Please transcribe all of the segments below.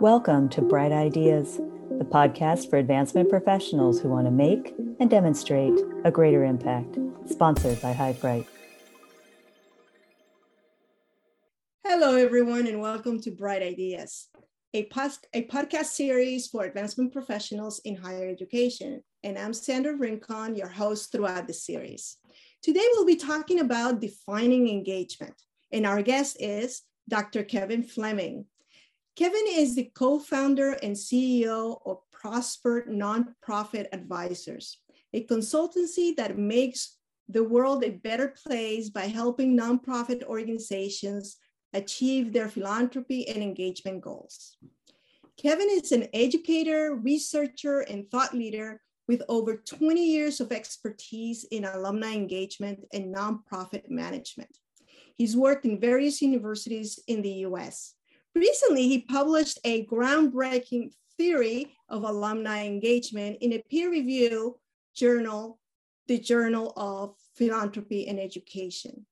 Welcome to Brite Ideas, the podcast for advancement professionals who want to make and demonstrate a greater impact, sponsored by Hivebrite. Hello, everyone, and welcome to Brite Ideas, a, pos- a podcast series for advancement professionals in higher education. And I'm Sandra Rincon, your host throughout the series. Today, we'll be talking about defining engagement, and our guest is Dr. Kevin Fleming, Kevin is the co-founder and CEO of Prosper Nonprofit Advisors, a consultancy that makes the world a better place by helping nonprofit organizations achieve their philanthropy and engagement goals. Kevin is an educator, researcher, and thought leader with over 20 years of expertise in alumni engagement and nonprofit management. He's worked in various universities in the US. Recently, he published a groundbreaking theory of alumni engagement in a peer review journal, the Journal of Philanthropy and Education.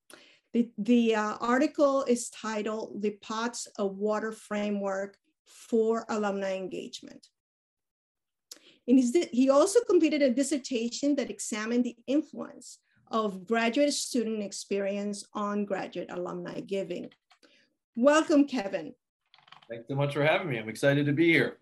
The, the uh, article is titled The Pots of Water Framework for Alumni Engagement. His, he also completed a dissertation that examined the influence of graduate student experience on graduate alumni giving. Welcome, Kevin. Thanks so much for having me. I'm excited to be here.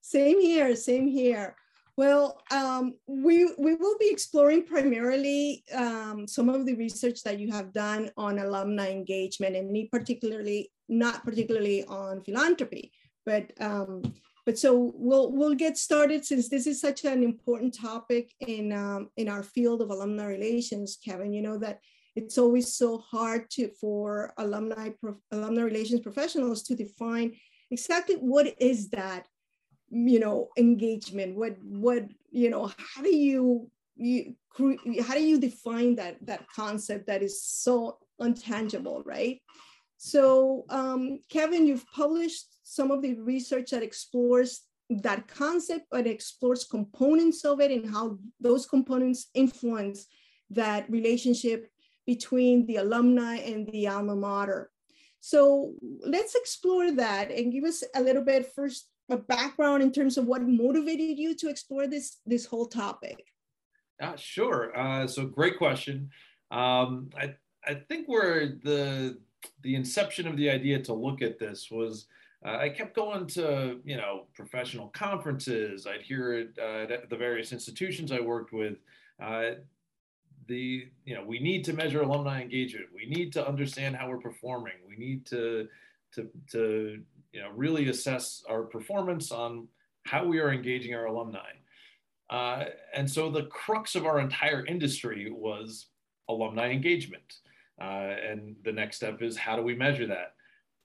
Same here, same here. Well, um, we, we will be exploring primarily um, some of the research that you have done on alumni engagement and particularly, not particularly on philanthropy, but, um, but so we'll, we'll get started since this is such an important topic in, um, in our field of alumni relations, Kevin, you know that it's always so hard to for alumni alumni relations professionals to define exactly what is that you know engagement? What what you know how do you you how do you define that that concept that is so untangible right? So um, kevin you've published some of the research that explores that concept but explores components of it and how those components influence that relationship between the alumni and the alma mater. So let's explore that and give us a little bit first a background in terms of what motivated you to explore this this whole topic. Uh, sure. Uh, so great question. Um, I I think where the the inception of the idea to look at this was uh, I kept going to you know professional conferences. I'd hear it uh, at the various institutions I worked with. Uh, the you know we need to measure alumni engagement. We need to understand how we're performing. We need to to to you know really assess our performance on how we are engaging our alumni. Uh, and so the crux of our entire industry was alumni engagement. Uh, and the next step is how do we measure that?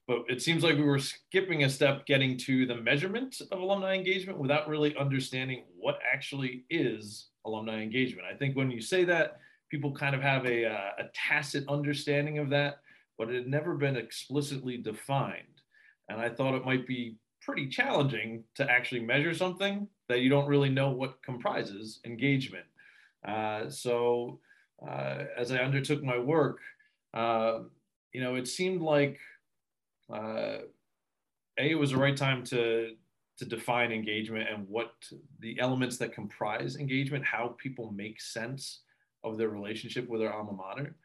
But it seems like we were skipping a step getting to the measurement of alumni engagement without really understanding what actually is alumni engagement. I think when you say that people kind of have a, uh, a tacit understanding of that, but it had never been explicitly defined. And I thought it might be pretty challenging to actually measure something that you don't really know what comprises engagement. Uh, so uh, as I undertook my work, uh, you know, it seemed like uh, a it was the right time to to define engagement and what the elements that comprise engagement, how people make sense of their relationship with their alma mater.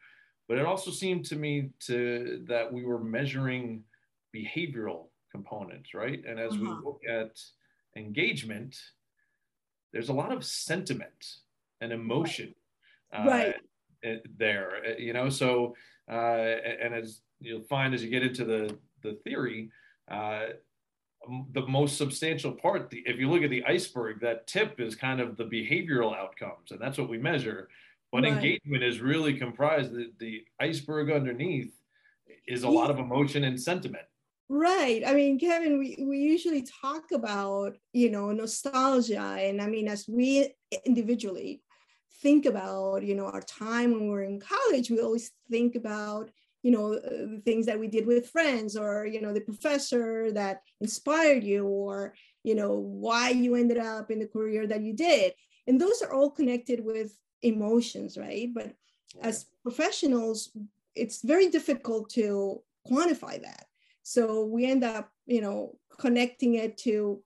But it also seemed to me to that we were measuring behavioral components, right? And as uh-huh. we look at engagement, there's a lot of sentiment and emotion right. Uh, there, uh, you know. So, uh, and as you'll find as you get into the the theory, uh, the most substantial part, the, if you look at the iceberg, that tip is kind of the behavioral outcomes, and that's what we measure. But right. engagement is really comprised, the, the iceberg underneath is a yeah. lot of emotion and sentiment. Right. I mean, Kevin, we, we usually talk about, you know, nostalgia. And I mean, as we individually think about, you know, our time when we are in college, we always think about, you know, uh, the things that we did with friends or, you know, the professor that inspired you or, you know, why you ended up in the career that you did. And those are all connected with emotions, right? But as professionals, it's very difficult to quantify that. So we end up, you know connecting it to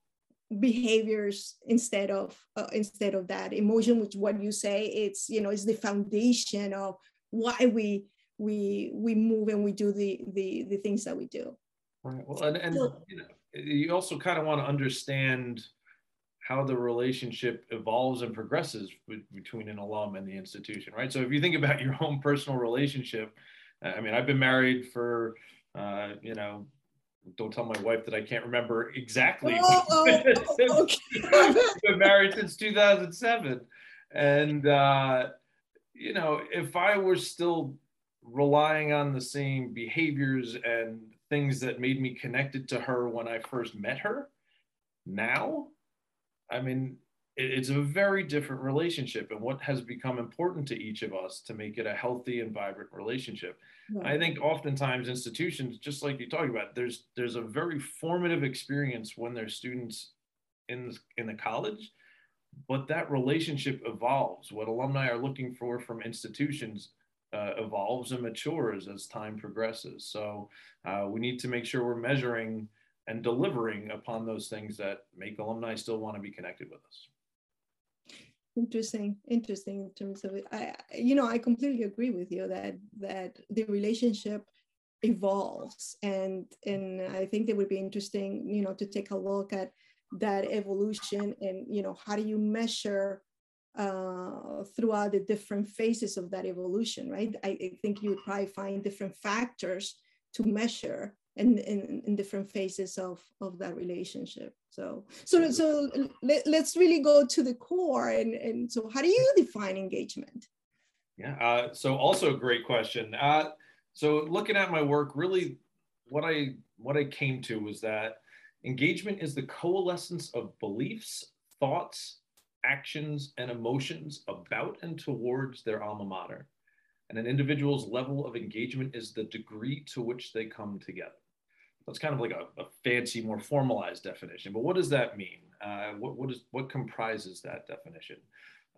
behaviors instead of uh, instead of that emotion which what you say it's you know is the foundation of why we we we move and we do the the the things that we do right well and, and you know you also kind of want to understand how the relationship evolves and progresses between an alum and the institution right so if you think about your own personal relationship i mean i've been married for uh, you know don't tell my wife that I can't remember exactly. Oh, oh, okay. been married since 2007. And, uh, you know, if I were still relying on the same behaviors and things that made me connected to her when I first met her, now, I mean, it's a very different relationship and what has become important to each of us to make it a healthy and vibrant relationship. I think oftentimes institutions just like you talked about there's there's a very formative experience when there's students in in the college but that relationship evolves. What alumni are looking for from institutions uh, evolves and matures as time progresses. So uh, we need to make sure we're measuring and delivering upon those things that make alumni still want to be connected with us. Interesting interesting in terms of it. I you know i completely agree with you that that the relationship evolves and and i think it would be interesting you know to take a look at that evolution and you know how do you measure uh, throughout the different phases of that evolution right? I, I think you would probably find different factors to measure in, in, in different phases of, of that relationship. So, so, so let, us really go to the core. And, and so how do you define engagement? Yeah, uh, so also a great question. Uh, so looking at my work, really what I, what I came to was that engagement is the coalescence of beliefs, thoughts, actions, and emotions about and towards their alma mater. And an individual's level of engagement is the degree to which they come together. That's kind of like a, a fancy, more formalized definition. But what does that mean? Uh, what, what, is, what comprises that definition?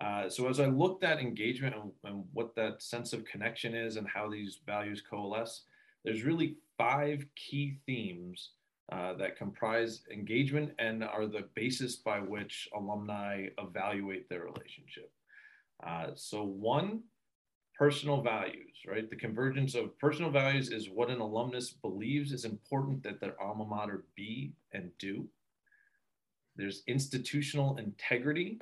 Uh, so as I looked at engagement and, and, what that sense of connection is and how these values coalesce, there's really five key themes uh, that comprise engagement and are the basis by which alumni evaluate their relationship. Uh, so one personal values, right? The convergence of personal values is what an alumnus believes is important that their alma mater be and do. There's institutional integrity,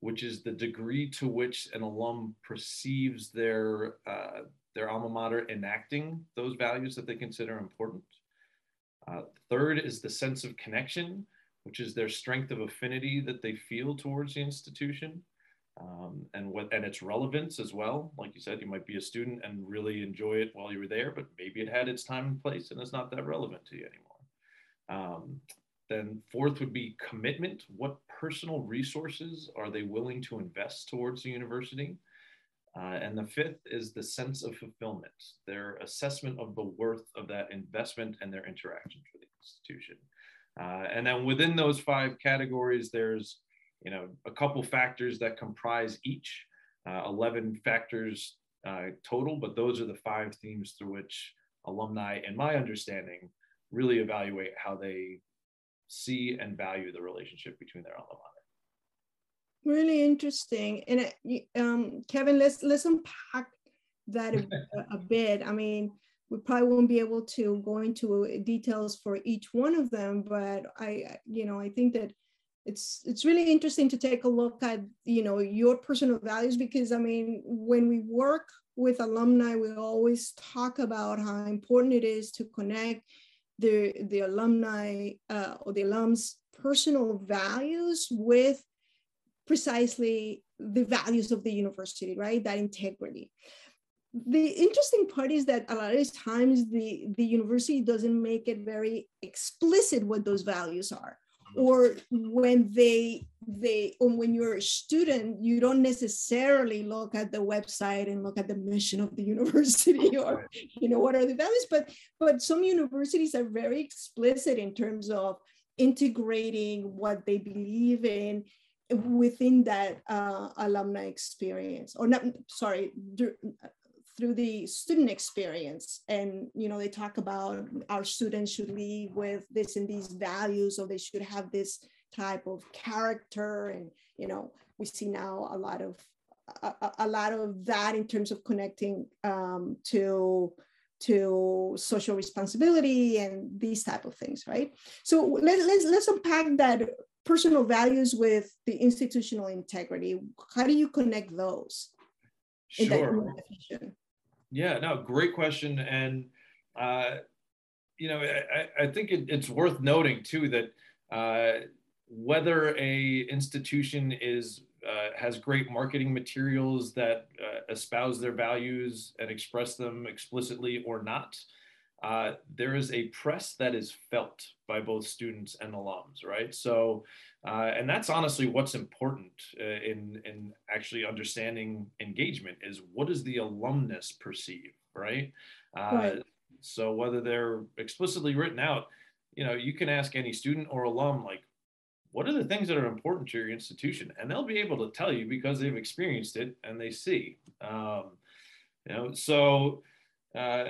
which is the degree to which an alum perceives their, uh, their alma mater enacting those values that they consider important. Uh, third is the sense of connection, which is their strength of affinity that they feel towards the institution um, and what and its relevance as well. Like you said, you might be a student and really enjoy it while you were there, but maybe it had its time and place and it's not that relevant to you anymore. Um, then fourth would be commitment. What personal resources are they willing to invest towards the university? Uh, and the fifth is the sense of fulfillment, their assessment of the worth of that investment and their interactions with the institution. Uh, and then within those five categories, there's you know, a couple factors that comprise each, uh, 11 factors uh, total, but those are the five themes through which alumni, in my understanding, really evaluate how they see and value the relationship between their alma mater. Really interesting. And um, Kevin, let's let's unpack that a, a bit. I mean, we probably won't be able to go into details for each one of them, but I, you know, I think that it's it's really interesting to take a look at you know your personal values because i mean when we work with alumni we always talk about how important it is to connect the the alumni uh, or the alums personal values with precisely the values of the university right? That integrity. The interesting part is that a lot of times the the university doesn't make it very explicit what those values are or when they they or when you're a student you don't necessarily look at the website and look at the mission of the university or you know what are the values but but some universities are very explicit in terms of integrating what they believe in within that uh, alumni experience or not sorry through the student experience. And you know they talk about our students should lead with this and these values or they should have this type of character. And you know we see now a lot of a, a lot of that in terms of connecting um, to to social responsibility and these type of things right? So let, let's let's unpack that personal values with the institutional integrity. How do you connect those sure yeah no great question and uh, you know i, I think it, it's worth noting too that uh, whether a institution is uh, has great marketing materials that uh, espouse their values and express them explicitly or not. Uh, there is a press that is felt by both students and alums, right? So, uh, and that's honestly what's important uh, in in actually understanding engagement is what does the alumnus perceive, right? Uh, right. So whether they're explicitly written out, you know, you can ask any student or alum like, what are the things that are important to your institution and they'll be able to tell you because they've experienced it and they see um, you know so uh,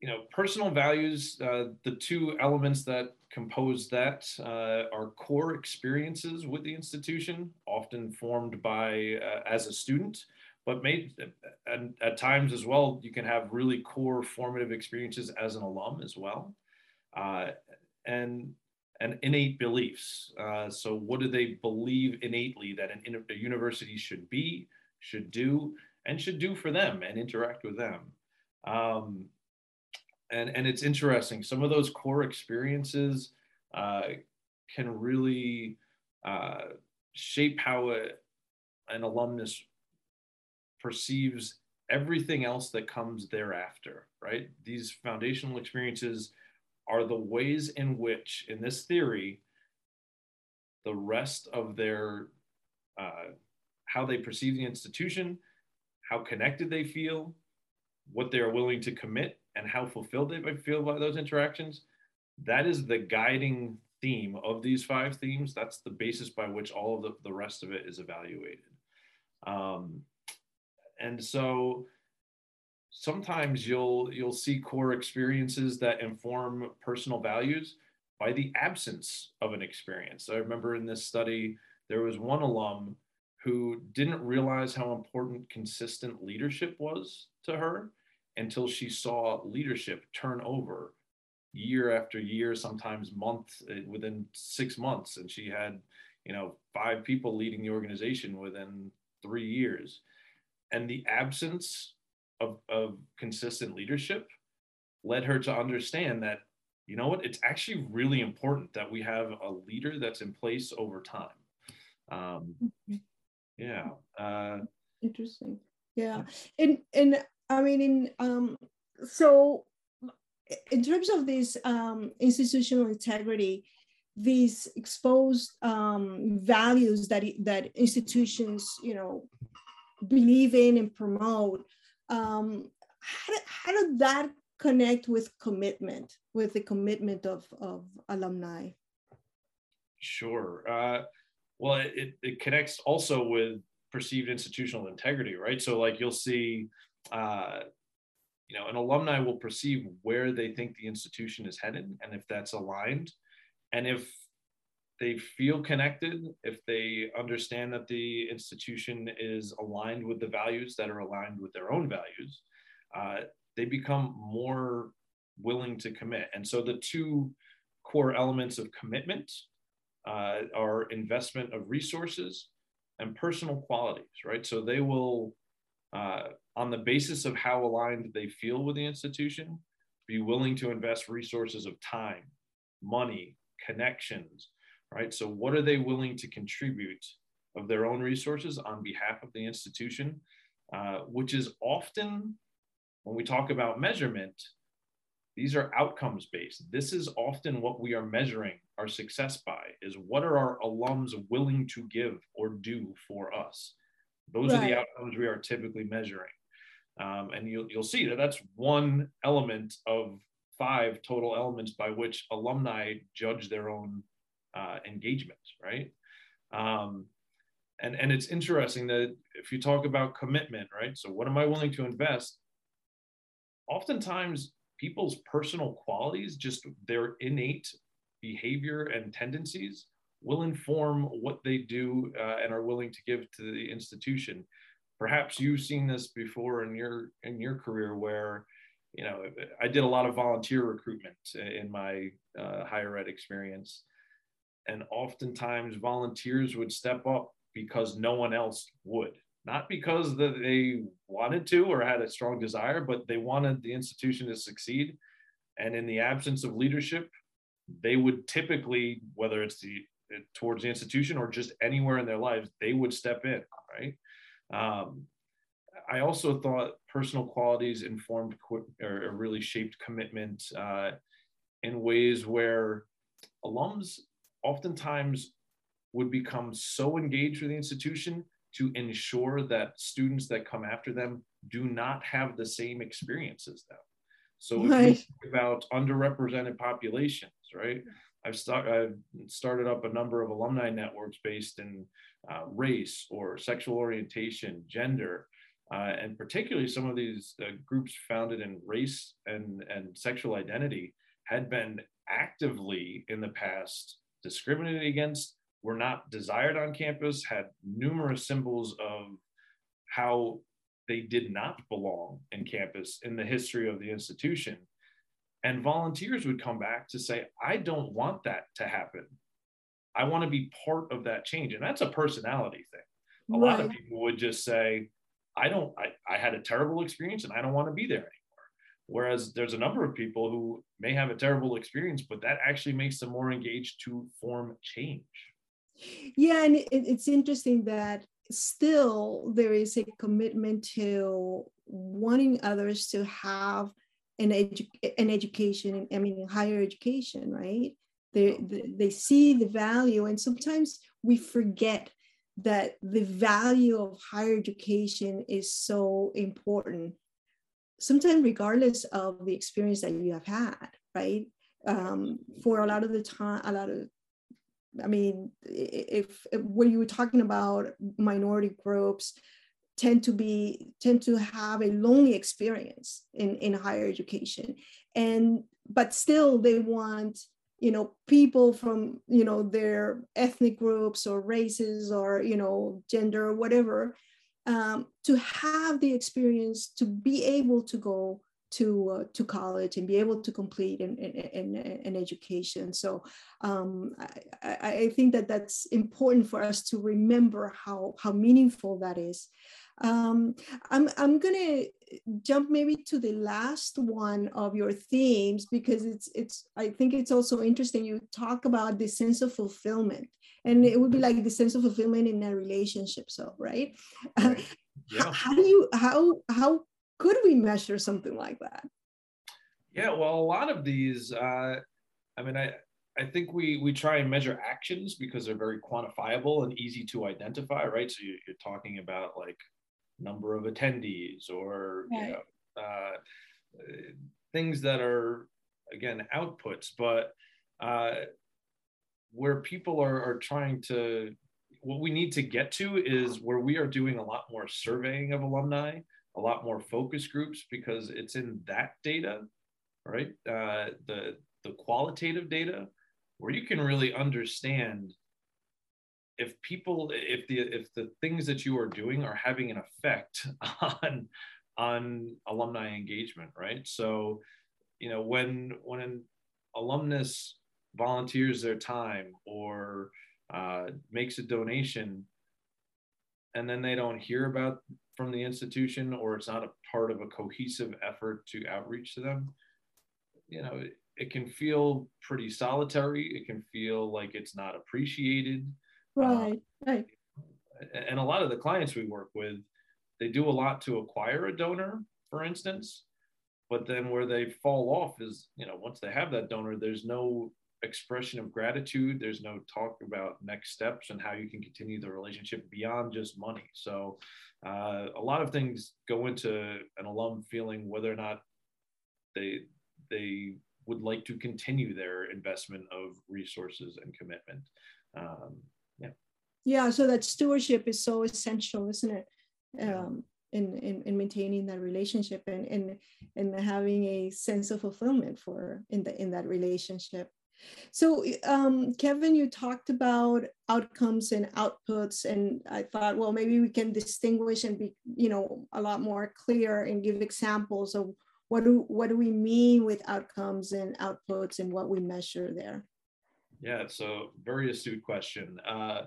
you know personal values uh, the two elements that compose that uh, are core experiences with the institution often formed by uh, as a student but made and at times as well you can have really core formative experiences as an alum as well uh, and and innate beliefs. Uh, so, what do they believe innately that an, a university should be, should do, and should do for them and interact with them? Um, and, and it's interesting, some of those core experiences uh, can really uh, shape how a, an alumnus perceives everything else that comes thereafter, right? These foundational experiences are the ways in which, in this theory, the rest of their uh, how they perceive the institution, how connected they feel, what they are willing to commit, and how fulfilled they might feel by those interactions. That is the guiding theme of these five themes. That's the basis by which all of the, the rest of it is evaluated. Um, and so sometimes you'll you'll see core experiences that inform personal values by the absence of an experience. So I remember in this study there was one alum who didn't realize how important consistent leadership was to her until she saw leadership turn over year after year sometimes month eh, within 6 months. And she had you know five people leading the organization within 3 years. And the absence of, of consistent leadership led her to understand that you know what it's actually really important that we have a leader that's in place over time. Um, mm-hmm. yeah uh, interesting. Yeah. And and i mean in um so in terms of this um, institutional integrity these exposed um, values that that institutions you know believe in and promote um, how, did, how did that connect with commitment, with the commitment of, of alumni? Sure. Uh, well, it, it connects also with perceived institutional integrity, right? So, like, you'll see, uh, you know, an alumni will perceive where they think the institution is headed, and if that's aligned, and if they feel connected, if they understand that the institution is aligned with the values that are aligned with their own values, uh, they become more willing to commit. And so the two core elements of commitment uh, are investment of resources and personal qualities, right? So they will, uh, on the basis of how aligned they feel with the institution, be willing to invest resources of time, money, connections, right? So, what are they willing to contribute of their own resources on behalf of the institution, uh, which is often, when we talk about measurement, these are outcomes based. This is often what we are measuring our success by is what are our alums willing to give or do for us? Those right. are the outcomes we are typically measuring. Um, and you'll, you'll see that that's one element of five total elements by which alumni judge their own uh, engagement, right? Um, and and it's interesting that if you talk about commitment right? So what am i willing to invest? Oftentimes people's personal qualities just their innate behavior and tendencies will inform what they do uh, and are willing to give to the institution perhaps you've seen this before in your in your career where you know i did a lot of volunteer recruitment in my uh, higher ed experience. And oftentimes volunteers would step up because no one else would. Not because that they wanted to or had a strong desire but they wanted the institution to succeed. And in the absence of leadership they would typically whether it's the towards the institution or just anywhere in their lives they would step in right um, i also thought personal qualities informed or really shaped commitment uh, in ways where alums oftentimes would become so engaged with the institution to ensure that students that come after them do not have the same experience as them. So if right. about underrepresented populations, right? I've, start, I've started up a number of alumni networks based in uh, race or sexual orientation, gender, uh, and particularly some of these uh, groups founded in race and, and sexual identity had been actively in the past discriminated against, were not desired on campus, had numerous symbols of how they did not belong in campus in the history of the institution. And volunteers would come back to say, I don't want that to happen. I want to be part of that change. And that's a personality thing. A right. lot of people would just say, I don't, I, I had a terrible experience and I don't want to be there anymore. Whereas there's a number of people who may have a terrible experience, but that actually makes them more engaged to form change. Yeah, and it, it's interesting that still there is a commitment to wanting others to have an, edu- an education, I mean, higher education, right? They, they see the value, and sometimes we forget that the value of higher education is so important. Sometimes regardless of the experience that you have had right? Um, for a lot of the time a lot of i mean if, if when you were talking about minority groups tend to be tend to have a lonely experience in in higher education. And but still they want you know people from you know their ethnic groups or races or you know gender or whatever um, to have the experience to be able to go to uh, to college and be able to complete an, an, an education. So um, I, I, think that that's important for us to remember how how meaningful that is. Um, I'm I'm gonna jump maybe to the last one of your themes because it's it's I think it's also interesting. You talk about the sense of fulfillment and it would be like the sense of fulfillment in a relationship so right, right. Yeah. how, how do you how how could we measure something like that yeah well a lot of these uh i mean i I think we we try and measure actions because they're very quantifiable and easy to identify, right? So you, are talking about like number of attendees or right. you know uh, things that are again outputs, but uh, where people are, are trying to what we need to get to is where we are doing a lot more surveying of alumni a lot more focus groups because it's in that data right uh, the the qualitative data where you can really understand if people if the if the things that you are doing are having an effect on on alumni engagement right? So you know when when an alumnus volunteers their time or uh, makes a donation and then they don't hear about from the institution or it's not a part of a cohesive effort to outreach to them you know it, it can feel pretty solitary. It can feel like it's not appreciated right um, right and a lot of the clients we work with they do a lot to acquire a donor for instance but then where they fall off is you know once they have that donor there's no expression of gratitude. There's no talk about next steps and how you can continue the relationship beyond just money. So, uh, a lot of things go into an alum feeling whether or not they they would like to continue their investment of resources and commitment. Um, yeah. so that stewardship is so essential isn't it? Um, in, in, in maintaining that relationship and, and and having a sense of fulfillment for in the in that relationship. So um, kevin you talked about outcomes and outputs and i thought well maybe we can distinguish and be you know a lot more clear and give examples of what do what do we mean with outcomes and outputs and what we measure there. Yeah so very astute question. Uh,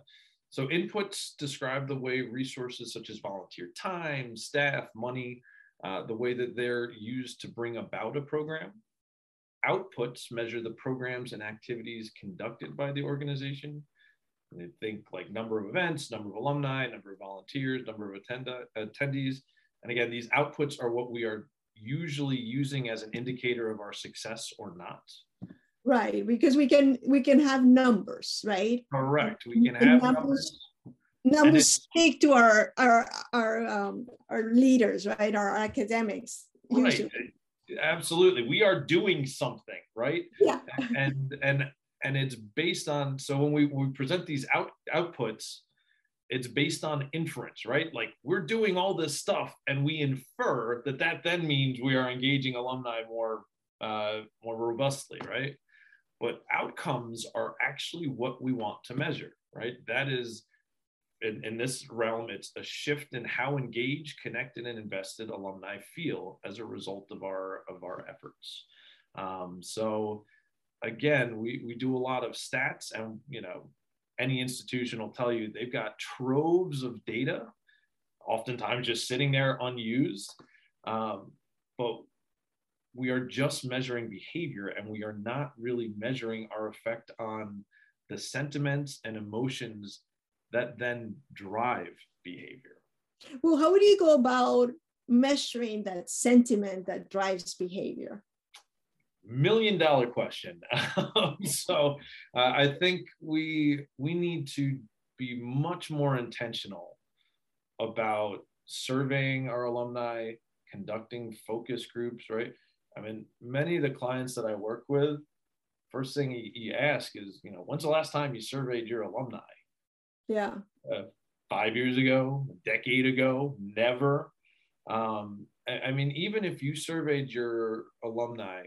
so inputs describe the way resources such as volunteer time, staff, money, uh, the way that they're used to bring about a program. Outputs measure the programs and activities conducted by the organization. And they think like number of events, number of alumni, number of volunteers, number of attend- attendees. And again, these outputs are what we are usually using as an indicator of our success or not right because we can we can have numbers right? Correct we can have numbers. numbers speak to our our our um our leaders right? Our academics right usually. absolutely. We are doing something right? Yeah. And and and it's based on so when we, we present these out outputs it's based on inference right? Like we're doing all this stuff and we infer that that then means we are engaging alumni more uh, more robustly right but outcomes are actually what we want to measure, right? That is, in, in this realm, it's a shift in how engaged, connected, and invested alumni feel as a result of our of our efforts. Um, so, again, we we do a lot of stats, and you know, any institution will tell you they've got troves of data, oftentimes just sitting there unused. Um, but we are just measuring behavior and we are not really measuring our effect on the sentiments and emotions that then drive behavior. Well, how would you go about measuring that sentiment that drives behavior? Million dollar question. so uh, I think we we need to be much more intentional about surveying our alumni, conducting focus groups, right? I mean, many of the clients that I work with, first thing you, ask is, you know, when's the last time you surveyed your alumni? Yeah. Uh, five years ago, a decade ago, never. Um, I, I mean, even if you surveyed your alumni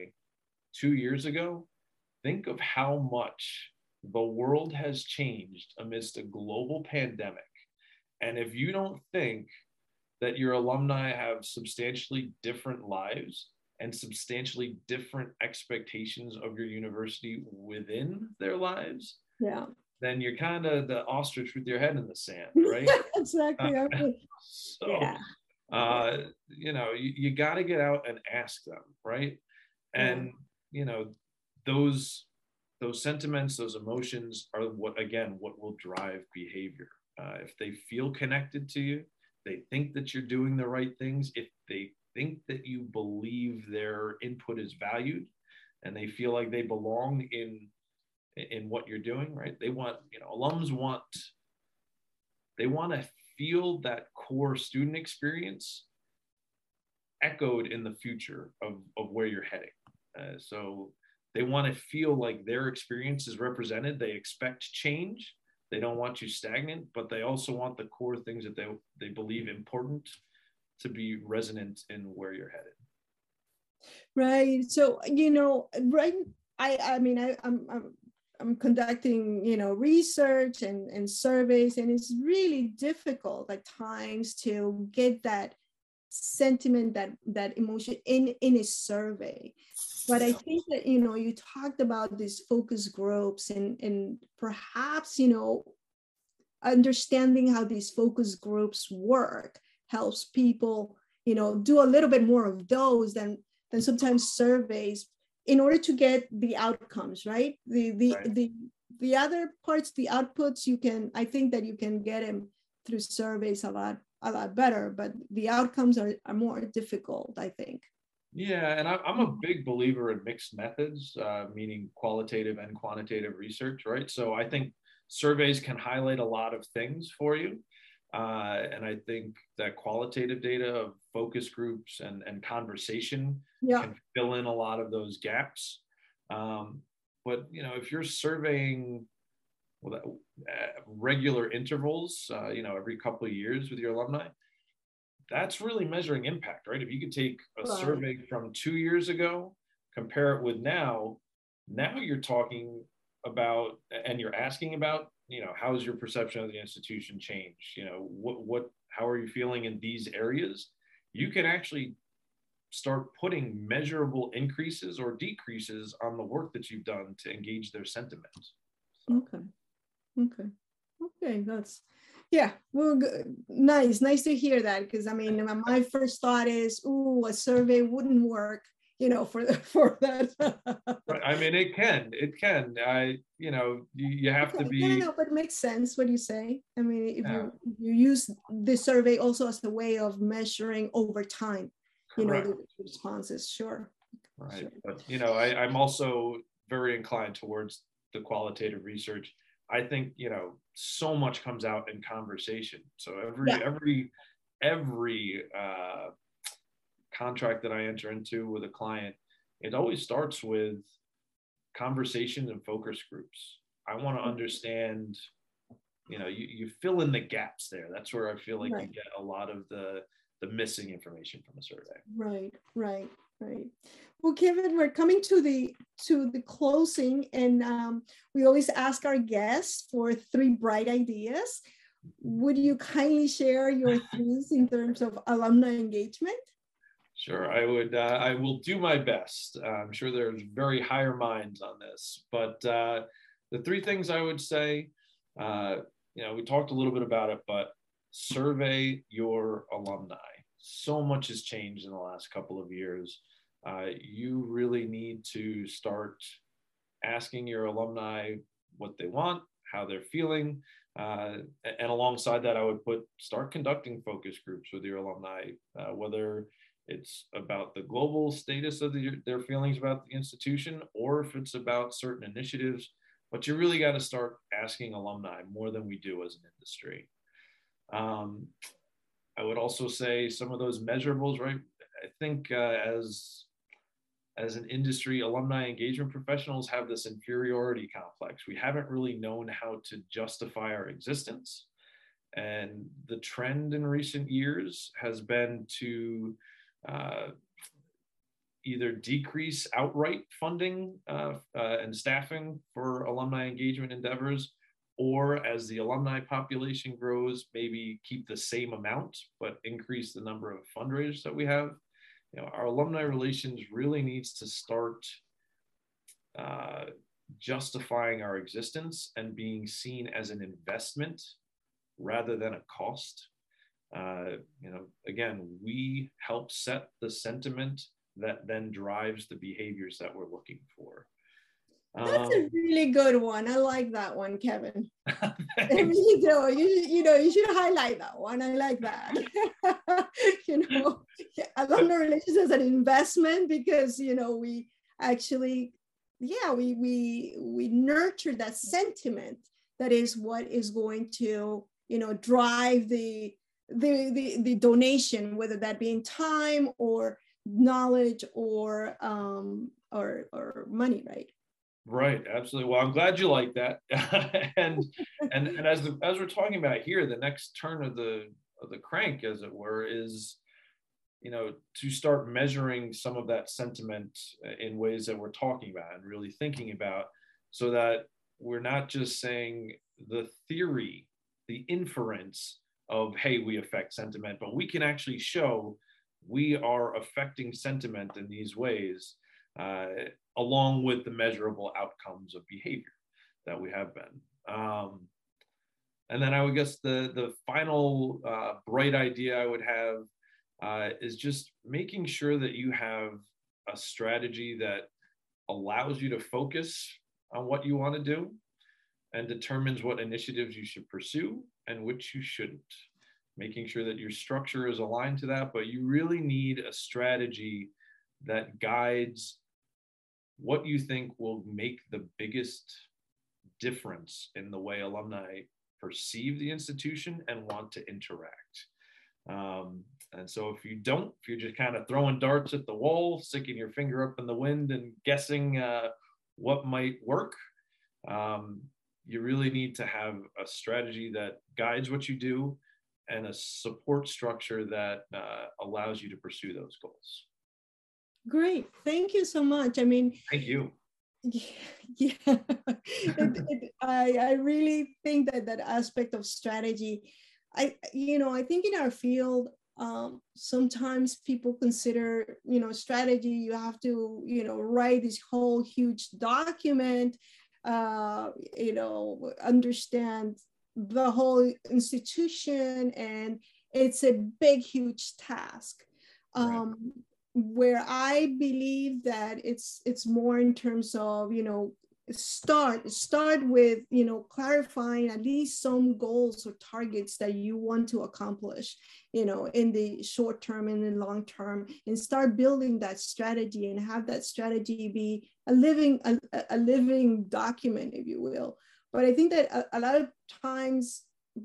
two years ago, think of how much the world has changed amidst a global pandemic. And if you don't think that your alumni have substantially different lives, and substantially different expectations of your university within their lives, yeah, then you're kind of the ostrich with your head in the sand, right? exactly. Uh, so, yeah. uh, you know, you, you got to get out and ask them, right? And yeah. you know, those those sentiments, those emotions are what again what will drive behavior. Uh, if they feel connected to you, they think that you're doing the right things. If they think that you believe their input is valued and they feel like they belong in in what you're doing right? They want you know alums want they want to feel that core student experience echoed in the future of, of where you're heading. Uh, so they want to feel like their experience is represented. They expect change. They don't want you stagnant but they also want the core things that they, they believe important to be resonant in where you're headed. Right. So you know right i i mean I, I'm, I'm I'm conducting, you know, research and, and surveys, and it's really difficult at times to get that sentiment, that that emotion in in a survey. But I think that you know, you talked about these focus groups and and perhaps you know, understanding how these focus groups work helps people you know do a little bit more of those than than sometimes surveys in order to get the outcomes right? The the right. the the other parts the outputs you can i think that you can get them through surveys a lot a lot better but the outcomes are, are more difficult i think. Yeah and I, am a big believer in mixed methods uh, meaning qualitative and quantitative research right? So i think surveys can highlight a lot of things for you uh, and I think that qualitative data of focus groups and, and conversation yeah. can fill in a lot of those gaps. Um, but you know, if you're surveying well, uh, regular intervals, uh, you know, every couple of years with your alumni, that's really measuring impact, right? If you could take a right. survey from two years ago, compare it with now, now you're talking about and you're asking about, you know, how's your perception of the institution changed? You know, what what how are you feeling in these areas? You can actually start putting measurable increases or decreases on the work that you've done to engage their sentiment. So. Okay. Okay. Okay. That's yeah. Well, nice. Nice to hear that because I mean, my first thought is, oh, a survey wouldn't work. You know, for for that. right. I mean, it can. It can. I, you know, you, you have okay. to be. Yeah, no, but it makes sense what you say. I mean, if yeah. you you use the survey also as a way of measuring over time, you know, the responses. Sure. Right. Sure. But you know, I, I'm also very inclined towards the qualitative research I think you know so much comes out in conversation. So every yeah. every every uh, contract that I enter into with a client, it always starts with conversations and focus groups. I want to mm-hmm. understand. You know, you, you fill in the gaps there. That's where I feel like right. you get a lot of the the missing information from a survey. Right, right, right. Well, Kevin, we're coming to the to the closing, and um, we always ask our guests for three bright ideas. Would you kindly share your thoughts in terms of alumni engagement? Sure, I would. Uh, I will do my best. I'm sure there's very higher minds on this, but uh, the three things I would say, uh, you know, we talked a little bit about it, but survey your alumni. So much has changed in the last couple of years. Uh, you really need to start asking your alumni what they want, how they're feeling. Uh, and alongside that, I would put start conducting focus groups with your alumni, uh, whether it's about the global status of the, their feelings about the institution or if it's about certain initiatives. But you really got to start asking alumni more than we do as an industry. Um, I would also say some of those measurables, right? I think uh, as as an industry, alumni engagement professionals have this inferiority complex. We haven't really known how to justify our existence. And the trend in recent years has been to uh, either decrease outright funding uh, uh, and staffing for alumni engagement endeavors, or as the alumni population grows, maybe keep the same amount, but increase the number of fundraisers that we have you know, our alumni relations really needs to start uh, justifying our existence and being seen as an investment rather than a cost. Uh, you know, again, we help set the sentiment that then drives the behaviors that we're looking for. That's a um, really good one. I like that one, Kevin. Really do. You, you know, you should highlight that one. I like that. you know, alumni relations as an investment because you know we actually, yeah, we we we nurture that sentiment. That is what is going to you know drive the the the, the donation, whether that be in time or knowledge or um or or money, right? Right, absolutely. Well, I'm glad you like that. and and and as the, as we're talking about here, the next turn of the of the crank, as it were, is you know to start measuring some of that sentiment in ways that we're talking about and really thinking about, so that we're not just saying the theory, the inference of hey, we affect sentiment, but we can actually show we are affecting sentiment in these ways uh, along with the measurable outcomes of behavior that we have been. Um, and then I would guess the, the final uh, bright idea I would have uh, is just making sure that you have a strategy that allows you to focus on what you want to do and determines what initiatives you should pursue and which you shouldn't. Making sure that your structure is aligned to that, but you really need a strategy that guides what you think will make the biggest difference in the way alumni perceive the institution and want to interact. Um, and so if you don't, if you're just kind of throwing darts at the wall, sticking your finger up in the wind and guessing uh, what might work, um, you really need to have a strategy that guides what you do and a support structure that uh, allows you to pursue those goals. Great. Thank you so much. I mean, thank you. Yeah, it, it, I, I really think that that aspect of strategy, I, you know, I think in our field, um, sometimes people consider, you know, strategy, you have to, you know, write this whole huge document, uh, you know, understand the whole institution and it's a big huge task um, right. where i believe that it's it's more in terms of you know start start with you know clarifying at least some goals or targets that you want to accomplish you know in the short term and the long term and start building that strategy and have that strategy be a living a, a living document if you will. But I think that a, a lot of times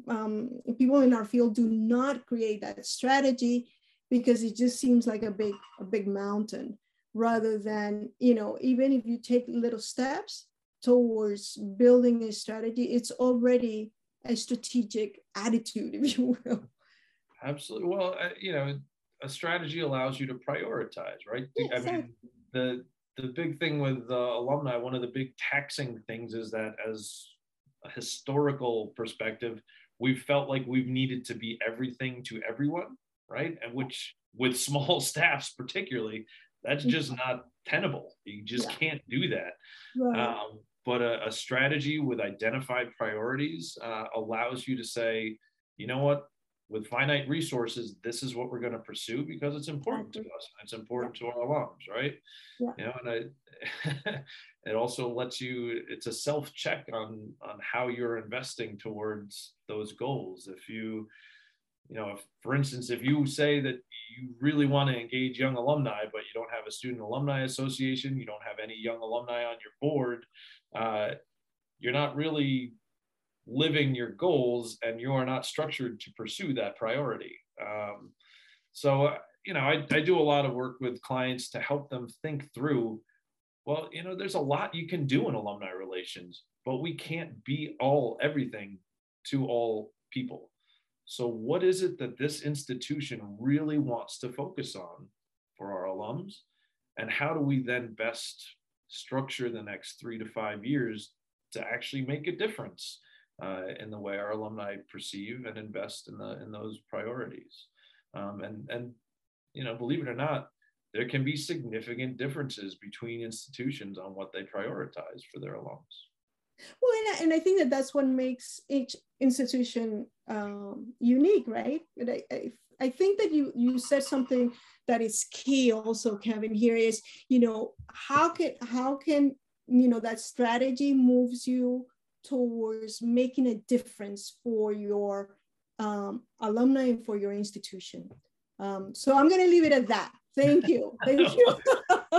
um, people in our field do not create that strategy because it just seems like a big a big mountain rather than you know even if you take little steps towards building a strategy it's already a strategic attitude if you will absolutely well uh, you know a strategy allows you to prioritize right yeah, i mean the the big thing with uh, alumni one of the big taxing things is that as a historical perspective, we've felt like we've needed to be everything to everyone, right? And which with small staffs particularly, that's just not tenable. You just yeah. can't do that. Right. Um, but a, a, strategy with identified priorities uh, allows you to say, you know what, with finite resources, this is what we're going to pursue because it's important to us. It's important to our alums, right? Yeah. You know, and I, it also lets you. It's a self check on on how you're investing towards those goals. If you, you know, if for instance, if you say that you really want to engage young alumni, but you don't have a student alumni association, you don't have any young alumni on your board, uh, you're not really living your goals and you are not structured to pursue that priority. Um, so, uh, you know, I, I do a lot of work with clients to help them think through well, you know, there's a lot you can do in alumni relations, but we can't be all everything to all people. So, what is it that this institution really wants to focus on for our alums? And how do we then best structure the next three to five years to actually make a difference? uh, in the way our alumni perceive and invest in the in those priorities. Um, and and you know, believe it or not, there can be significant differences between institutions on what they prioritize for their alums. Well, and I, and I think that that's what makes each institution um, unique, right? I, I, I think that you you said something that is key also, Kevin. Here is you know how can how can you know that strategy moves you towards making a difference for your um, alumni and for your institution. Um, so I'm going to leave it at that. Thank you. Thank you.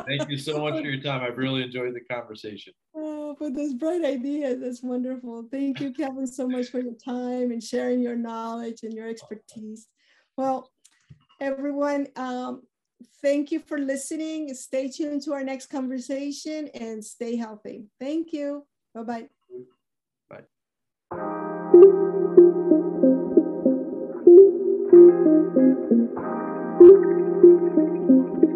Thank you so much for your time. I've really enjoyed the conversation. Oh, for those bright ideas. That's wonderful. Thank you, Kevin, so much for your time and sharing your knowledge and your expertise. Well, everyone, um, thank you for listening. Stay tuned to our next conversation and stay healthy. Thank you. Bye-bye. Thank you.